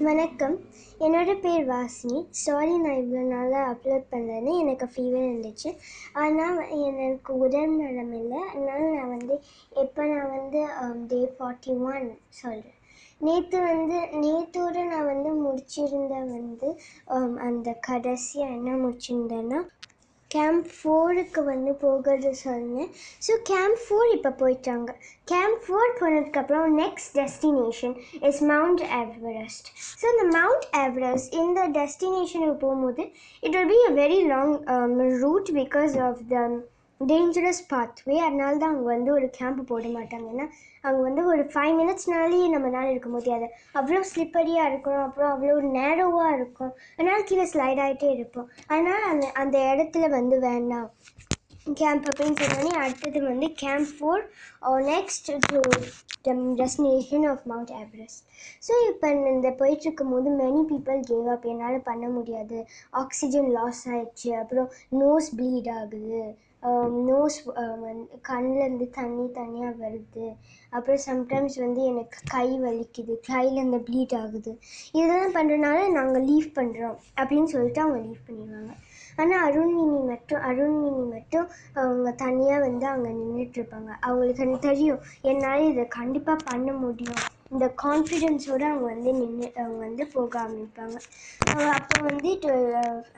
வணக்கம். என்னோட பேர் வாசினி. சாரி நான் இவ்வளோ நாளாக அப்லோட் பண்ணலன்னு எனக்கு ஃபீவர் இருந்துச்சு. ஆனால் எனக்கு உடல் நலம் இல்லை. அதனால் நான் வந்து எப்போ நான் வந்து um, டே ஃபார்ட்டி ஒன் சொல்கிறேன் நேற்று வந்து நேற்றோட நான் வந்து முடிச்சிருந்த வந்து um, அந்த கடைசியாக என்ன முடிச்சிருந்தேன்னா கேம்ப் ஃபோருக்கு வந்து போகிறது சொன்னேன். ஸோ கேம்ப் ஃபோர் இப்போ போயிட்டாங்க. கேம்ப் ஃபோர் போனதுக்கப்புறம் next destination is Mount Everest so இந்த மவுண்ட் எவரெஸ்ட் இந்த டெஸ்டினேஷனுக்கு போகும்போது it will be a very long route because of the dangerous pathway அதனால தான் அவங்க வந்து ஒரு கேம்ப் போட மாட்டாங்க. ஏன்னா அங்கே வந்து ஒரு ஃபைவ் மினிட்ஸ்னாலே நம்மளால இருக்க முடியாது. அவ்வளோ ஸ்லிப்பரியாக இருக்கும் அப்புறம் அவ்வளோ நேரோவாக இருக்கும். அதனால் கீழே ஸ்லைட் ஆகிட்டே இருப்போம். அதனால் அந்த அந்த இடத்துல வந்து வேண்டாம். கேம்ப் அப்படின்னு சொன்னோடனே அடுத்தது வந்து camp four next to destination of Mount Everest so இப்போ இந்த போயிட்டுருக்கும் போது மெனி பீப்புள் கேவ் அப் என்னால் பண்ண முடியாது. ஆக்சிஜன் லாஸ் ஆயிடுச்சு. அப்புறம் நோஸ் ப்ளீட் ஆகுது. Um, நோஸ் um, வந்து கண்ணிலேருந்து தண்ணி தனியாக வருது. அப்புறம் சம்டைம்ஸ் வந்து எனக்கு கை வலிக்குது. கையிலேருந்து ப்ளீட் ஆகுது. இதெல்லாம் பண்ணுறதுனால நாங்கள் லீவ் பண்ணுறோம் அப்படின்னு சொல்லிட்டு அவங்க லீவ் பண்ணிடுவாங்க. ஆனால் அருண்மினி மட்டும் அருண்மினி மட்டும் அவங்க தனியாக வந்து அங்கே நின்றுட்டுருப்பாங்க அவங்களுக்கு எனக்கு தெரியும் என்னால் இதை கண்டிப்பாக பண்ண முடியும். இந்த கான்ஃபிடென்ஸோடு அவங்க வந்து நின்று அவங்க வந்து போக ஆரம்பிப்பாங்க. அப்போ வந்து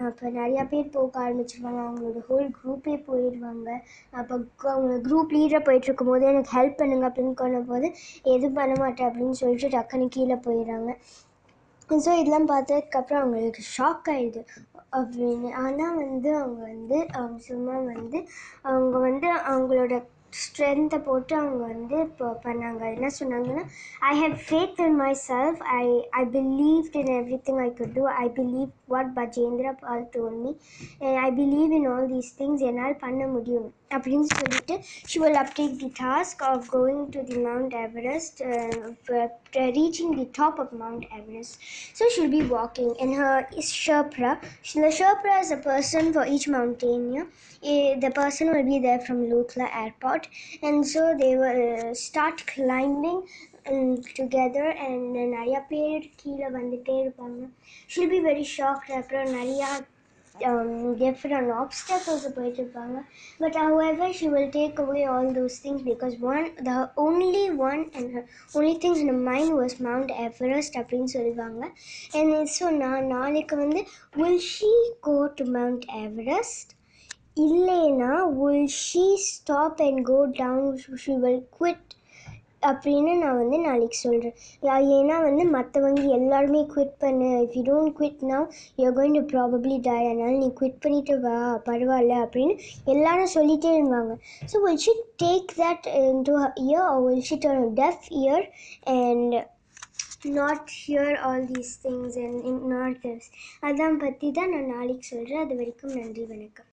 அப்போ நிறையா பேர் போக ஆரம்பிச்சிருவாங்க. அவங்களோட ஹோல் குரூப்பே போயிடுவாங்க. அப்போ அவங்க குரூப் லீடராக போயிட்டுருக்கும் போது எனக்கு ஹெல்ப் பண்ணுங்க அப்படின்னு கொண்ட போது எதுவும் பண்ண மாட்டேன் அப்படின்னு சொல்லிட்டு டக்குன்னு கீழே போயிடுறாங்க. ஸோ இதெல்லாம் பார்த்ததுக்கப்புறம் அவங்களுக்கு ஷாக் ஆகிடுது அப்படின்னு. ஆனால் வந்து அவங்க வந்து அவங்க சும்மா வந்து அவங்க வந்து அவங்களோட ஸ்ட்ரென்த்தை போட்டு அவங்க வந்து இப்போ பண்ணாங்க. என்ன சொன்னாங்கன்னா I have faith in myself I I believed in everything I could do I believe what Bachendri Pal told me I believe in all these things என்னால் பண்ண முடியும். அப்படின்னு சொல்லிட்டு she will uptake the task of going to the Mount Everest reaching the top of Mount Everest so she'll be walking in her is Sherpa the Sherpa is a person for each mountaineer. Eh, The person will be there from Lukla airport, and so they will start climbing um, together. And நிறைய பேர் கீழே வந்துட்டே இருப்பாங்க she'll be very shocked அப்புறம் நிறையா different obstacles போயிட்டு இருப்பாங்க but however she will take away all those things because one the only one and her only things in her mind was Mount Everest அப்படின்னு சொல்லுவாங்க அண்ட் ஸோ நான் நாளைக்கு வந்து will she go to Mount Everest இல்லைன்னா will she stop and go down she will quit அப்படின்னு நான் வந்து நாளைக்கு சொல்கிறேன் ஏன்னா வந்து மற்றவங்க எல்லாருமே குவிட் பண்ணு. If you don't quit now you're going to probably die அதனால் நீ குவிட் பண்ணிட்டு வா பரவாயில்ல அப்படின்னு எல்லாரும் சொல்லிகிட்டே இருந்தாங்க so will she take that into ear or will she turn deaf ear and not hear all these things and not this அதான் பற்றி தான் நான் நாளைக்கு சொல்கிறேன் அது வரைக்கும் நன்றி வணக்கம்.